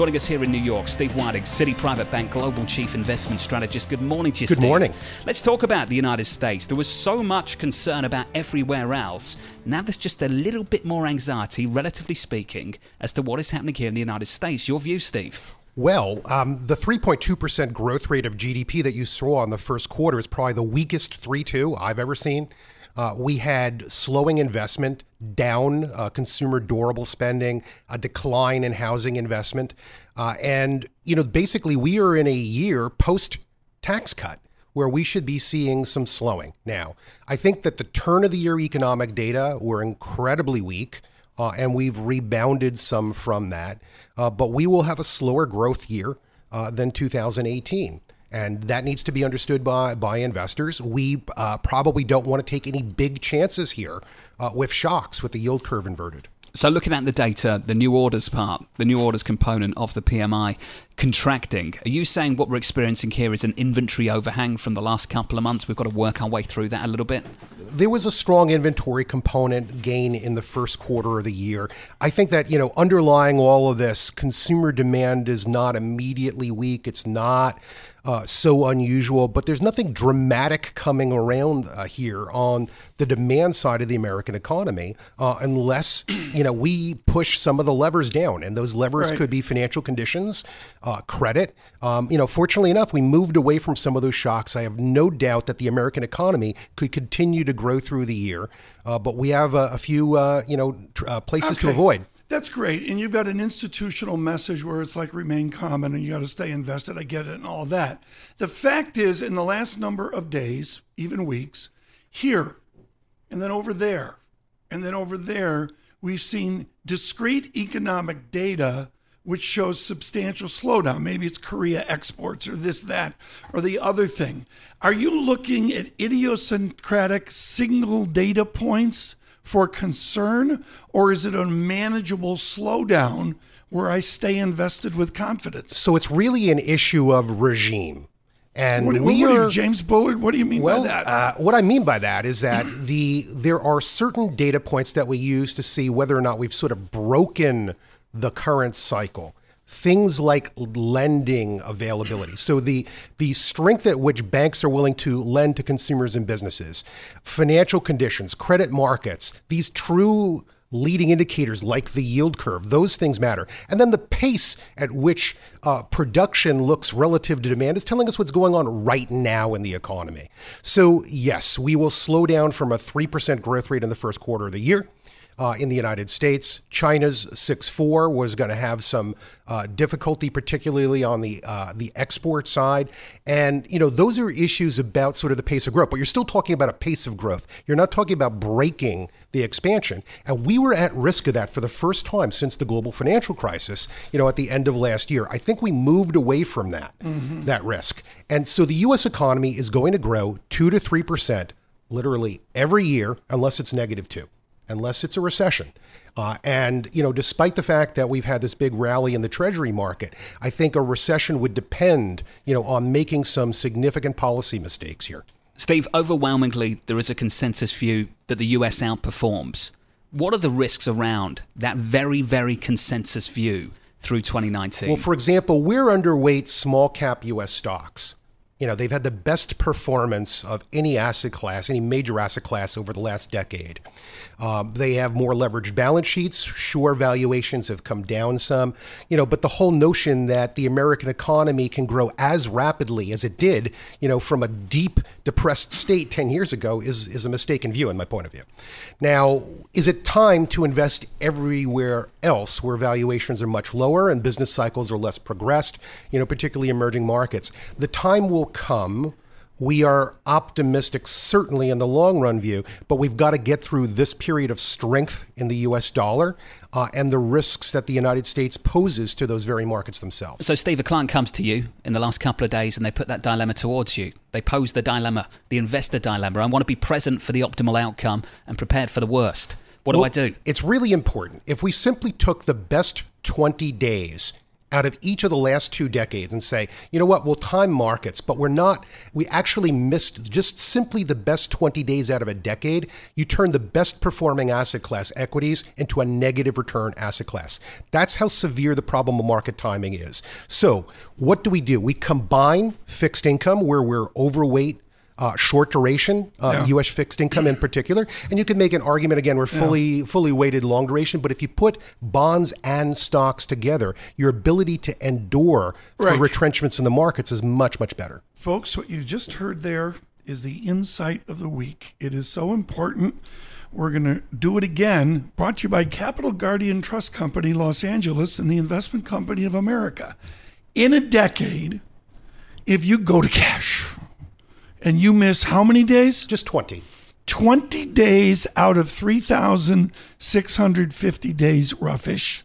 Joining us here in New York, Steve Wieting, Citi Private Bank Global Chief Investment Strategist. Good morning to you, Good Steve. morning. Let's talk about the United States. There was so much concern about everywhere else. Now there's just a little bit more anxiety, relatively speaking, as to what is happening here in the United States. Your view, Steve? Well, um, the 3.2% growth rate of GDP that you saw in the first quarter is probably the weakest 3.2 I've ever seen. Uh, we had slowing investment, down uh, consumer durable spending, a decline in housing investment. Uh, and, you know, basically, we are in a year post tax cut where we should be seeing some slowing. Now, I think that the turn of the year economic data were incredibly weak. Uh, and we've rebounded some from that. Uh, but we will have a slower growth year uh, than 2018. And that needs to be understood by, by investors. We uh, probably don't want to take any big chances here uh, with shocks with the yield curve inverted. So, looking at the data, the new orders part, the new orders component of the PMI contracting, are you saying what we're experiencing here is an inventory overhang from the last couple of months? We've got to work our way through that a little bit? There was a strong inventory component gain in the first quarter of the year. I think that, you know, underlying all of this, consumer demand is not immediately weak. It's not uh, so unusual, but there's nothing dramatic coming around uh, here on the demand side of the American economy, uh, unless you know we push some of the levers down, and those levers Right. could be financial conditions, uh, credit. Um, you know, fortunately enough, we moved away from some of those shocks. I have no doubt that the American economy could continue to grow through the year, uh, but we have a, a few uh, you know tr- uh, places to avoid. That's great. And you've got an institutional message where it's like remain calm and you got to stay invested. I get it and all that. The fact is, in the last number of days, even weeks, here and then over there and then over there, we've seen discrete economic data which shows substantial slowdown. Maybe it's Korea exports or this, that, or the other thing. Are you looking at idiosyncratic single data points for concern, or is it a manageable slowdown where I stay invested with confidence? So it's really an issue of regime. And What, we what are you, James Bullard? What do you mean Well, by that? Uh, what I mean by that is that the there are certain data points that we use to see whether or not we've sort of broken the current cycle. Things like lending availability. So the the strength at which banks are willing to lend to consumers and businesses, financial conditions, credit markets, these true leading indicators like the yield curve, those things matter. And then the pace at which uh, production looks relative to demand is telling us what's going on right now in the economy. So, yes, we will slow down from a 3% growth rate in the first quarter of the year. Uh, in the United States, China's 6.4 was going to have some uh, difficulty, particularly on the uh, the export side, and you know those are issues about sort of the pace of growth. But you're still talking about a pace of growth. You're not talking about breaking the expansion, and we were at risk of that for the first time since the global financial crisis. You know, at the end of last year, I think we moved away from that that risk, and so the U.S. economy is going to grow two to three percent literally every year, unless it's negative two unless it's a recession. Uh, and you know, despite the fact that we've had this big rally in the Treasury market, I think a recession would depend, you know, on making some significant policy mistakes here. Steve, overwhelmingly, there is a consensus view that the US outperforms. What are the risks around that very, very consensus view through 2019? Well, for example, we're underweight small cap U.S. stocks. You know, they've had the best performance of any asset class, any major asset class over the last decade. Um, they have more leveraged balance sheets. Sure, valuations have come down some, you know, but the whole notion that the American economy can grow as rapidly as it did, you know, from a deep depressed state 10 years ago is, is a mistaken view in my point of view. Now, is it time to invest everywhere else where valuations are much lower and business cycles are less progressed, you know, particularly emerging markets? The time will come. We are optimistic, certainly in the long run view, but we've got to get through this period of strength in the US dollar uh, and the risks that the United States poses to those very markets themselves. So, Steve, a client comes to you in the last couple of days and they put that dilemma towards you. They pose the dilemma, the investor dilemma. I want to be present for the optimal outcome and prepared for the worst. What do I do? It's really important. If we simply took the best 20 days out of each of the last two decades and say, you know what, we'll time markets, but we're not, we actually missed just simply the best 20 days out of a decade, you turn the best performing asset class, equities, into a negative return asset class. That's how severe the problem of market timing is. So, what do we do? We combine fixed income where we're overweight uh, short duration, uh, U.S. fixed income in particular, and you can make an argument again. We're fully fully weighted long duration, but if you put bonds and stocks together, your ability to endure Right. retrenchments in the markets is much much better. Folks, what you just heard there is the insight of the week. It is so important. We're going to do it again. Brought to you by Capital Guardian Trust Company, Los Angeles, and the Investment Company of America. In a decade, if you go to cash and you miss how many days? Just twenty. 20 days out of 3,650 days roughish,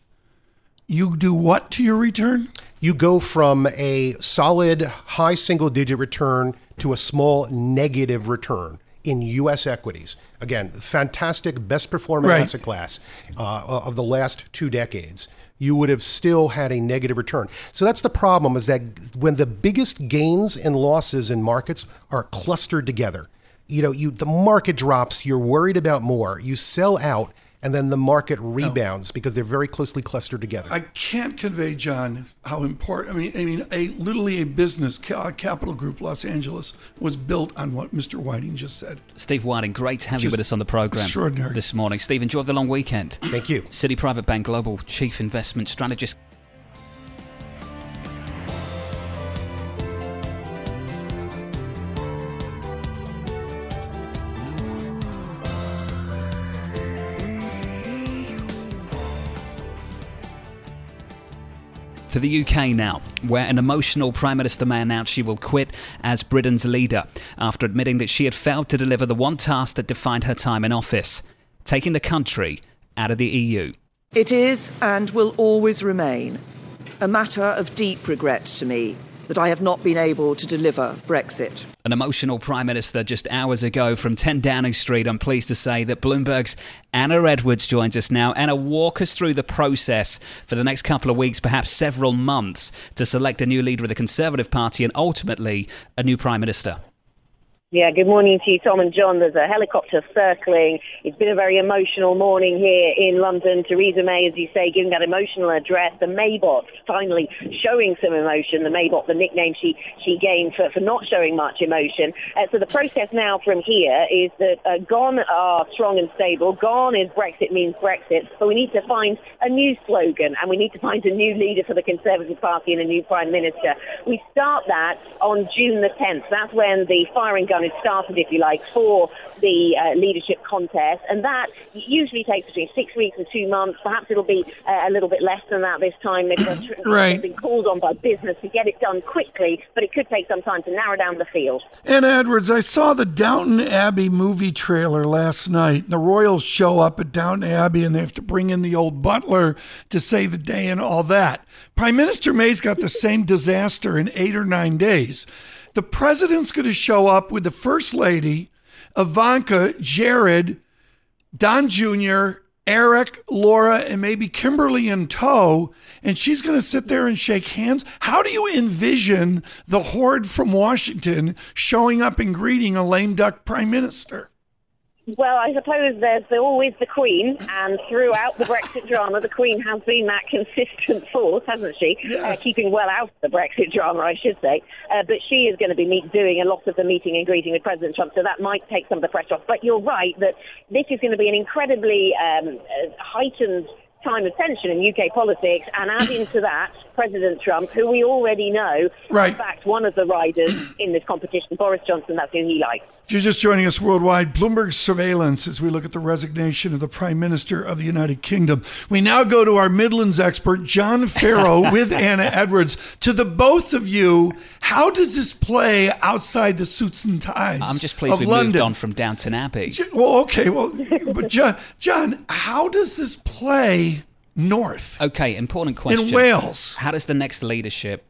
you do what to your return? You go from a solid high single digit return to a small negative return in U.S. equities. Again, fantastic, best performing Right. asset class uh, of the last two decades. You would have still had a negative return. So that's the problem: is that when the biggest gains and losses in markets are clustered together, you know, you the market drops, you're worried about more, you sell out, and then the market oh. rebounds because they're very closely clustered together. I can't convey, John, how important. I mean, I mean, a literally a business ca- capital group, Los Angeles, was built on what Mr. Wieting just said. Steve Wieting, great to have you with us on the program extraordinary. this morning. Steve, enjoy the long weekend. Thank you. Citi Private Bank Global Chief Investment Strategist. To the UK now, where an emotional Prime Minister may announce she will quit as Britain's leader after admitting that she had failed to deliver the one task that defined her time in office taking the country out of the EU. It is and will always remain a matter of deep regret to me that I have not been able to deliver Brexit. An emotional Prime Minister just hours ago from 10 Downing Street. I'm pleased to say that Bloomberg's Anna Edwards joins us now. Anna, walk us through the process for the next couple of weeks, perhaps several months, to select a new leader of the Conservative Party and ultimately a new Prime Minister. Yeah, good morning to you, Tom and John. There's a helicopter circling. It's been a very emotional morning here in London. Theresa May, as you say, giving that emotional address. The Maybot finally showing some emotion. The Maybot, the nickname she, she gained for, for not showing much emotion. Uh, so the process now from here is that uh, gone are strong and stable. Gone is Brexit means Brexit. But we need to find a new slogan and we need to find a new leader for the Conservative Party and a new Prime Minister. We start that on June the 10th. That's when the firing gun is started, if you like, for the uh, leadership contest. And that usually takes between six weeks and two months. Perhaps it'll be uh, a little bit less than that this time. They've, Right. they've been called on by business to get it done quickly, but it could take some time to narrow down the field. Anna Edwards, I saw the Downton Abbey movie trailer last night. The royals show up at Downton Abbey and they have to bring in the old butler to save the day and all that. Prime Minister May's got the same disaster in eight or nine days. The president's going to show up with the first lady, Ivanka, Jared, Don Jr., Eric, Laura, and maybe Kimberly in tow, and she's going to sit there and shake hands. How do you envision the horde from Washington showing up and greeting a lame duck prime minister? Well, I suppose there's always the Queen, and throughout the Brexit drama, the Queen has been that consistent force, hasn't she? Uh, keeping well out of the Brexit drama, I should say. Uh, but she is going to be meet, doing a lot of the meeting and greeting with President Trump, so that might take some of the pressure off. But you're right that this is going to be an incredibly um, uh, heightened time of tension in UK politics, and add into that President Trump, who we already know, Right. in fact, one of the riders in this competition, Boris Johnson, that's who he likes. If you're just joining us worldwide, Bloomberg surveillance as we look at the resignation of the Prime Minister of the United Kingdom. We now go to our Midlands expert, John Ferro, with Anna Edwards. To the both of you, how does this play outside the suits and ties I'm just pleased of we London? moved on from Downton Abbey. Well, okay, well, but John, John, how does this play north? Okay, important question. In Wales. How does the next leadership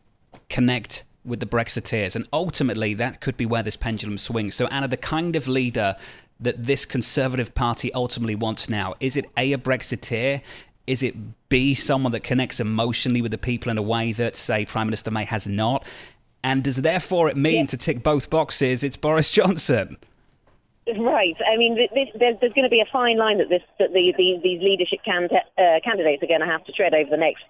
connect with the Brexiteers. And ultimately, that could be where this pendulum swings. So, Anna, the kind of leader that this Conservative Party ultimately wants now, is it A, a Brexiteer? Is it B, someone that connects emotionally with the people in a way that, say, Prime Minister May has not? And does therefore it mean Yeah. to tick both boxes, it's Boris Johnson? Right. I mean, there's going to be a fine line that this that the, the, these leadership can- uh, candidates are going to have to tread over the next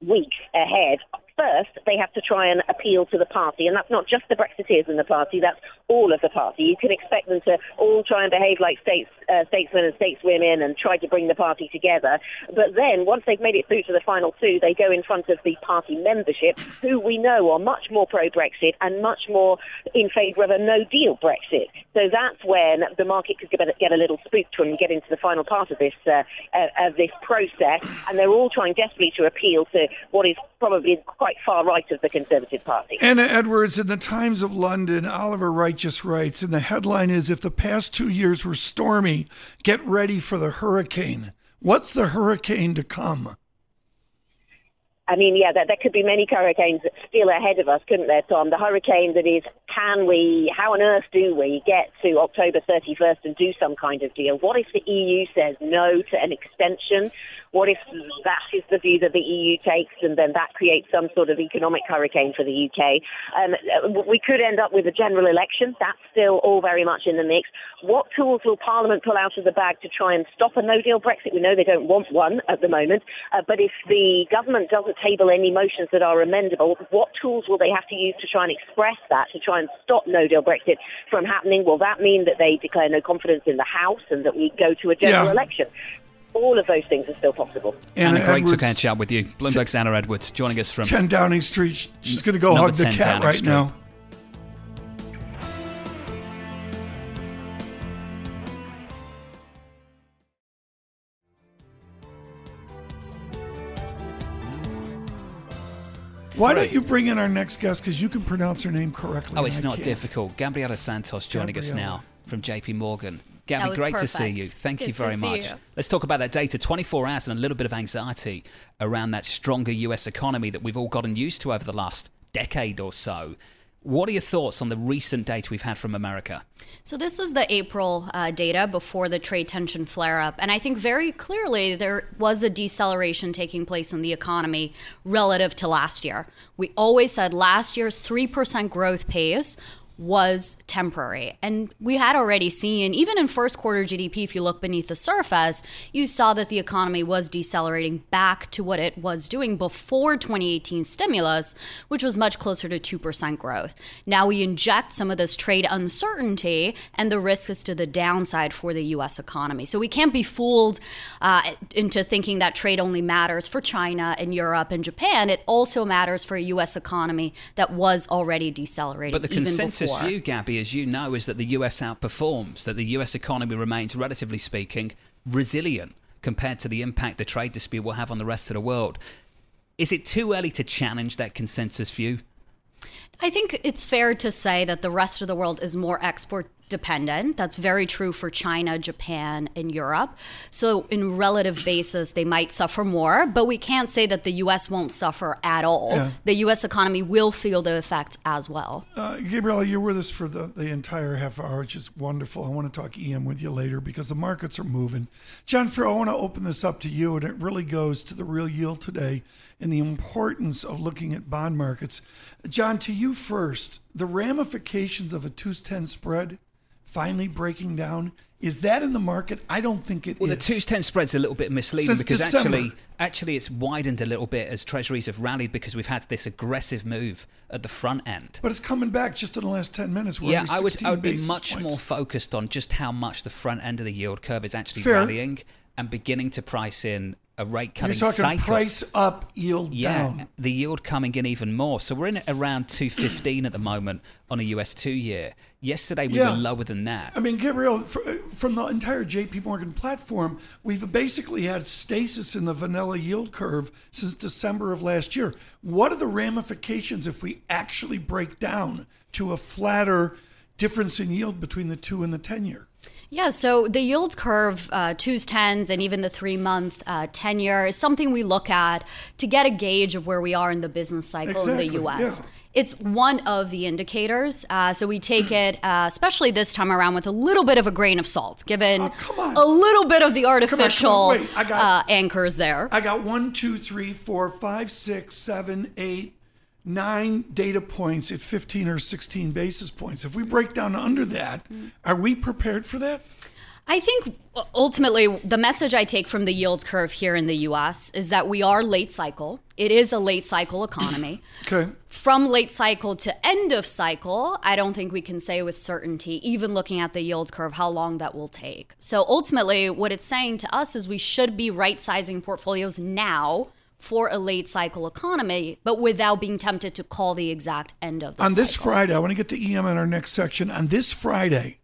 weeks ahead. First, they have to try and appeal to the party, and that's not just the Brexiteers in the party; that's all of the party. You can expect them to all try and behave like states, uh, statesmen and stateswomen and try to bring the party together. But then, once they've made it through to the final two, they go in front of the party membership, who we know are much more pro-Brexit and much more in favour of a no-deal Brexit. So that's when the market could get a, little spooked when we get into the final part of this uh, uh, of this process, and they're all trying desperately to appeal to what is probably quite far right of the Conservative Party. Anna Edwards in the Times of London, Oliver Wright just writes, and the headline is If the past two years were stormy, get ready for the hurricane. What's the hurricane to come? I mean, yeah, there, there could be many hurricanes still ahead of us, couldn't there, Tom? The hurricane that is, can we, how on earth do we get to October 31st and do some kind of deal? What if the EU says no to an extension? What if that is the view that the EU takes and then that creates some sort of economic hurricane for the UK? Um, we could end up with a general election. That's still all very much in the mix. What tools will Parliament pull out of the bag to try and stop a no-deal Brexit? We know they don't want one at the moment, uh, but if the government doesn't table any motions that are amendable, what tools will they have to use to try and express that, to try and stop no-deal Brexit from happening? Will that mean that they declare no confidence in the House and that we go to a general Yeah. election? All of those things are still possible. Anna, great to Edwards, catch up with you. Bloomberg's Anna Edwards joining us from 10 Downing Street. She's going to go hug the cat Downing right Street. now. Why don't you bring in our next guest because you can pronounce her name correctly? Oh, it's not difficult. Gabriela Santos joining us Gabriela. now from JP Morgan. Gabby, That was great to see perfect. you. Thank you Good to very see much. you. Let's talk about that data 24 hours and a little bit of anxiety around that stronger US economy that we've all gotten used to over the last decade or so. What are your thoughts on the recent data we've had from America? So this is the April uh, data before the trade tension flare up, and I think very clearly there was a deceleration taking place in the economy relative to last year. We always said last year's three percent growth pace was temporary. And we had already seen, even in first quarter GDP, if you look beneath the surface, you saw that the economy was decelerating back to what it was doing before 2018 stimulus, which was much closer to 2% growth. Now we inject some of this trade uncertainty, and the risk is to the downside for the US economy. So we can't be fooled uh, into thinking that trade only matters for China and Europe and Japan. It also matters for a US economy that was already decelerating. But the even consensus before. view, Gabby, as you know, is that the US outperforms, that the US economy remains, relatively speaking, resilient compared to the impact the trade dispute will have on the rest of the world. Is it too early to challenge that consensus view? I think it's fair to say that the rest of the world is more export dependent. That's very true for China, Japan, and Europe. So, in relative basis, they might suffer more, but we can't say that the US won't suffer at all. Yeah. The US economy will feel the effects as well. Uh, Gabriela, you're with us for the, the entire half hour, which is wonderful. I want to talk EM with you later because the markets are moving. John Farrell, I want to open this up to you, and it really goes to the real yield today and the importance of looking at bond markets. John, to you first, the ramifications of a 210 spread finally breaking down. Is that in the market? I don't think it is. Well, the two ten spread's a little bit misleading Since because December. actually, actually, it's widened a little bit as treasuries have rallied because we've had this aggressive move at the front end. But it's coming back just in the last 10 minutes. Yeah, I would, I would be much points. more focused on just how much the front end of the yield curve is actually Fair. rallying and beginning to price in a rate You're cutting talking cycle. price up, yield yeah, down. the yield coming in even more. So we're in around 215 at the moment on a US two year. Yesterday we Yeah. were lower than that. I mean, Gabriel, fr- from the entire JP Morgan platform, we've basically had stasis in the vanilla yield curve since December of last year. What are the ramifications if we actually break down to a flatter difference in yield between the two and the 10 year? Yeah, so the yield curve, uh, twos, tens, and even the three month uh, 10 year is something we look at to get a gauge of where we are in the business cycle in the US. yeah. It's one of the indicators. Uh, so we take it, uh, especially this time around, with a little bit of a grain of salt, given Oh, a little bit of the on, artificial wait, I got- uh, anchors there. I got one, two, three, four, five, six, seven, eight, nine data points at 15 or 16 basis points. If we break down under that, mm. are we prepared for that? I think ultimately the message I take from the yield curve here in the US is that we are late cycle. It is a late cycle economy. Okay. From late cycle to end of cycle, I don't think we can say with certainty, even looking at the yield curve, how long that will take. So ultimately, what it's saying to us is we should be right sizing portfolios now for a late cycle economy, but without being tempted to call the exact end of the On this. Friday, I want to get to EM in our next section. On this Friday,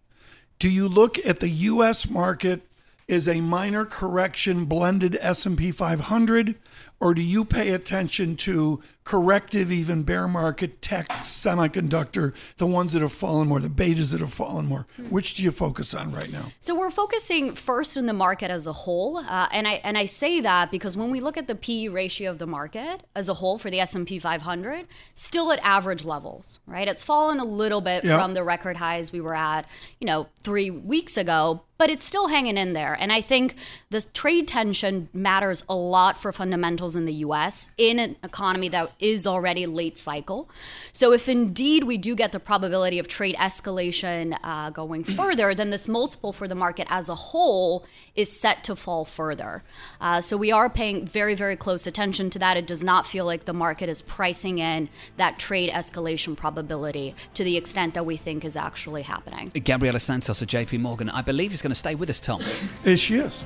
do you look at the U.S. market as a minor correction blended S&P 500, or do you pay attention to corrective, even bear market tech, semiconductor, the ones that have fallen more, the betas that have fallen more? Which do you focus on right now? So we're focusing first in the market as a whole, uh, and I and I say that because when we look at the PE ratio of the market as a whole for the S and P 500, still at average levels, right? It's fallen a little bit Yeah. from the record highs we were at, you know, three weeks ago, but it's still hanging in there. And I think the trade tension matters a lot for fundamentals in the U.S. in an economy that is already late cycle. So if indeed we do get the probability of trade escalation uh, going further, then this multiple for the market as a whole is set to fall further. Uh, so we are paying very, very close attention to that. It does not feel like the market is pricing in that trade escalation probability to the extent that we think is actually happening. Gabriela Santos of JP Morgan, I believe, is going to stay with us, Tom. Yes, she is.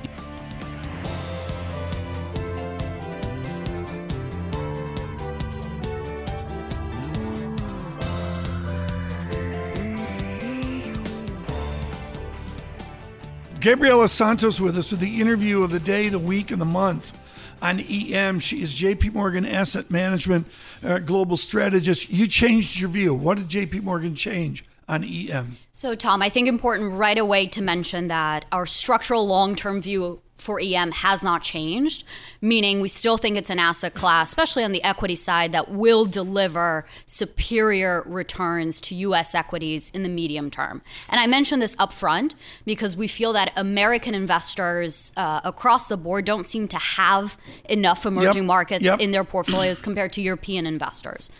Gabriela Santos with us with the interview of the day, the week, and the month on EM. She is JP Morgan Asset Management uh, Global Strategist. You changed your view. What did JP Morgan change on EM? So, Tom, I think important right away to mention that our structural long term view for EM has not changed, meaning we still think it's an asset class, especially on the equity side, that will deliver superior returns to US equities in the medium term. And I mention this upfront because we feel that American investors uh, across the board don't seem to have enough emerging Yep. markets Yep. in their portfolios compared to European investors.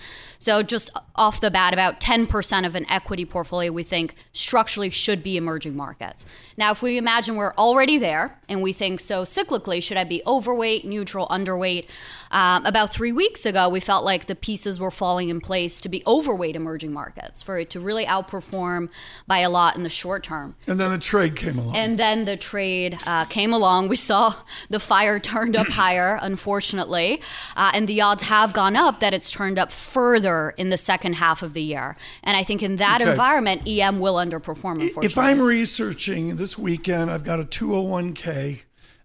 So, just off the bat, about 10% of an equity portfolio we think structurally should be emerging markets. Now, if we imagine we're already there and we think so cyclically, should I be overweight, neutral, underweight? Um, about three weeks ago, we felt like the pieces were falling in place to be overweight emerging markets for it to really outperform by a lot in the short term. And then the trade came along. And then the trade uh, came along. We saw the fire turned up higher, unfortunately. Uh, and the odds have gone up that it's turned up further in the second half of the year. And I think in that Okay. environment, EM will underperform, unfortunately. If I'm researching this weekend, I've got a 201k.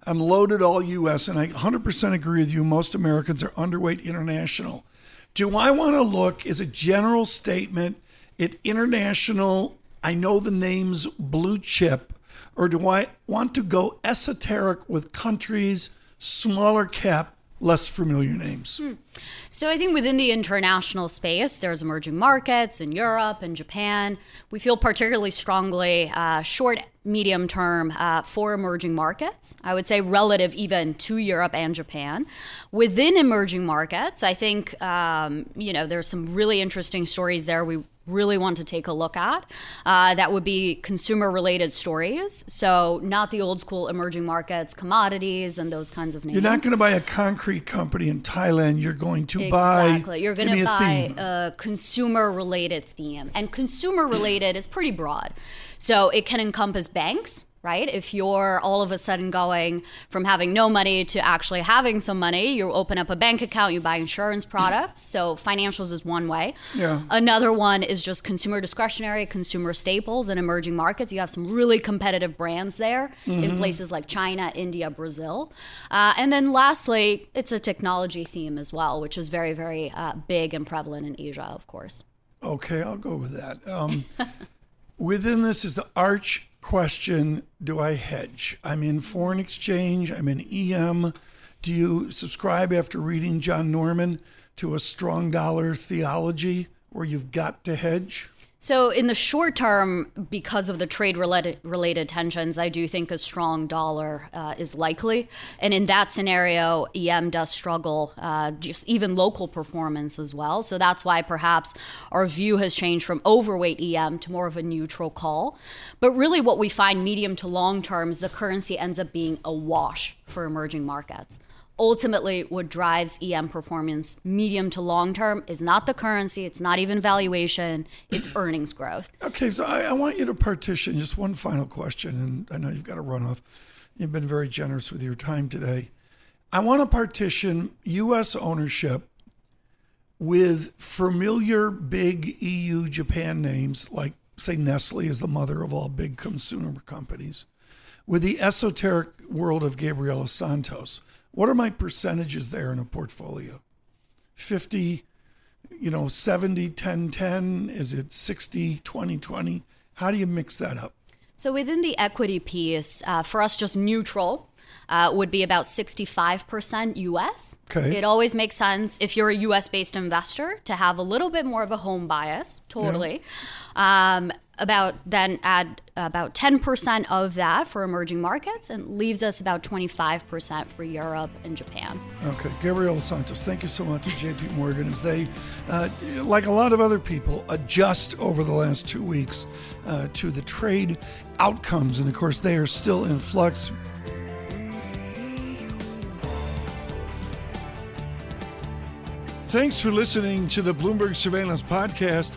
I'm loaded all US, and I 100% agree with you. Most Americans are underweight international. Do I want to look as a general statement at international, I know the names blue chip, or do I want to go esoteric with countries, smaller cap, less familiar names? So I think within the international space, there's emerging markets in Europe and Japan. We feel particularly strongly uh, short, medium term uh, for emerging markets. I would say relative even to Europe and Japan. Within emerging markets, I think um, you know there's some really interesting stories there. We really want to take a look at. Uh, that would be consumer related stories. So, not the old school emerging markets, commodities, and those kinds of names. You're not going to buy a concrete company in Thailand. You're going to buy. Exactly. You're going to buy theme. a consumer related theme. And consumer related is pretty broad. So it can encompass banks, right? If you're all of a sudden going from having no money to actually having some money, you open up a bank account, you buy insurance products. So financials is one way. Yeah. Another one is just consumer discretionary, consumer staples in emerging markets. You have some really competitive brands there in places like China, India, Brazil. Uh, and then lastly, it's a technology theme as well, which is very, very uh, big and prevalent in Asia, of course. Okay, I'll go with that. Um, within this is the arch question Do I hedge? I'm in foreign exchange, I'm in EM. Do you subscribe after reading John Norman to a strong dollar theology, where you've got to hedge? So, in the short term, because of the trade related, tensions, I do think a strong dollar uh, is likely. And in that scenario, EM does struggle, uh, just even local performance as well. So, that's why perhaps our view has changed from overweight EM to more of a neutral call. But really, what we find medium to long term is the currency ends up being a wash for emerging markets ultimately what drives EM performance medium to long term is not the currency, it's not even valuation, it's earnings growth. Okay, so I, I, want you to partition just one final question, and I know you've got to run off. You've been very generous with your time today. I want to partition U.S. ownership with familiar big EU Japan names like, say, Nestle is the mother of all big consumer companies, with the esoteric world of Gabriela Santos what are my percentages there in a portfolio? 50, you know, 70, 10, 10? Is it 60, 20, 20? How do you mix that up? So within the equity piece, uh, for us, just neutral. Uh, would be about 65% US. Okay. It always makes sense if you're a US based investor to have a little bit more of a home bias, totally. Yeah. Um, about then add about 10% of that for emerging markets and leaves us about 25% for Europe and Japan. Okay, Gabriel Santos, thank you so much to JP Morgan as they, uh, like a lot of other people, adjust over the last two weeks uh, to the trade outcomes. And of course, they are still in flux. Thanks for listening to the Bloomberg Surveillance Podcast.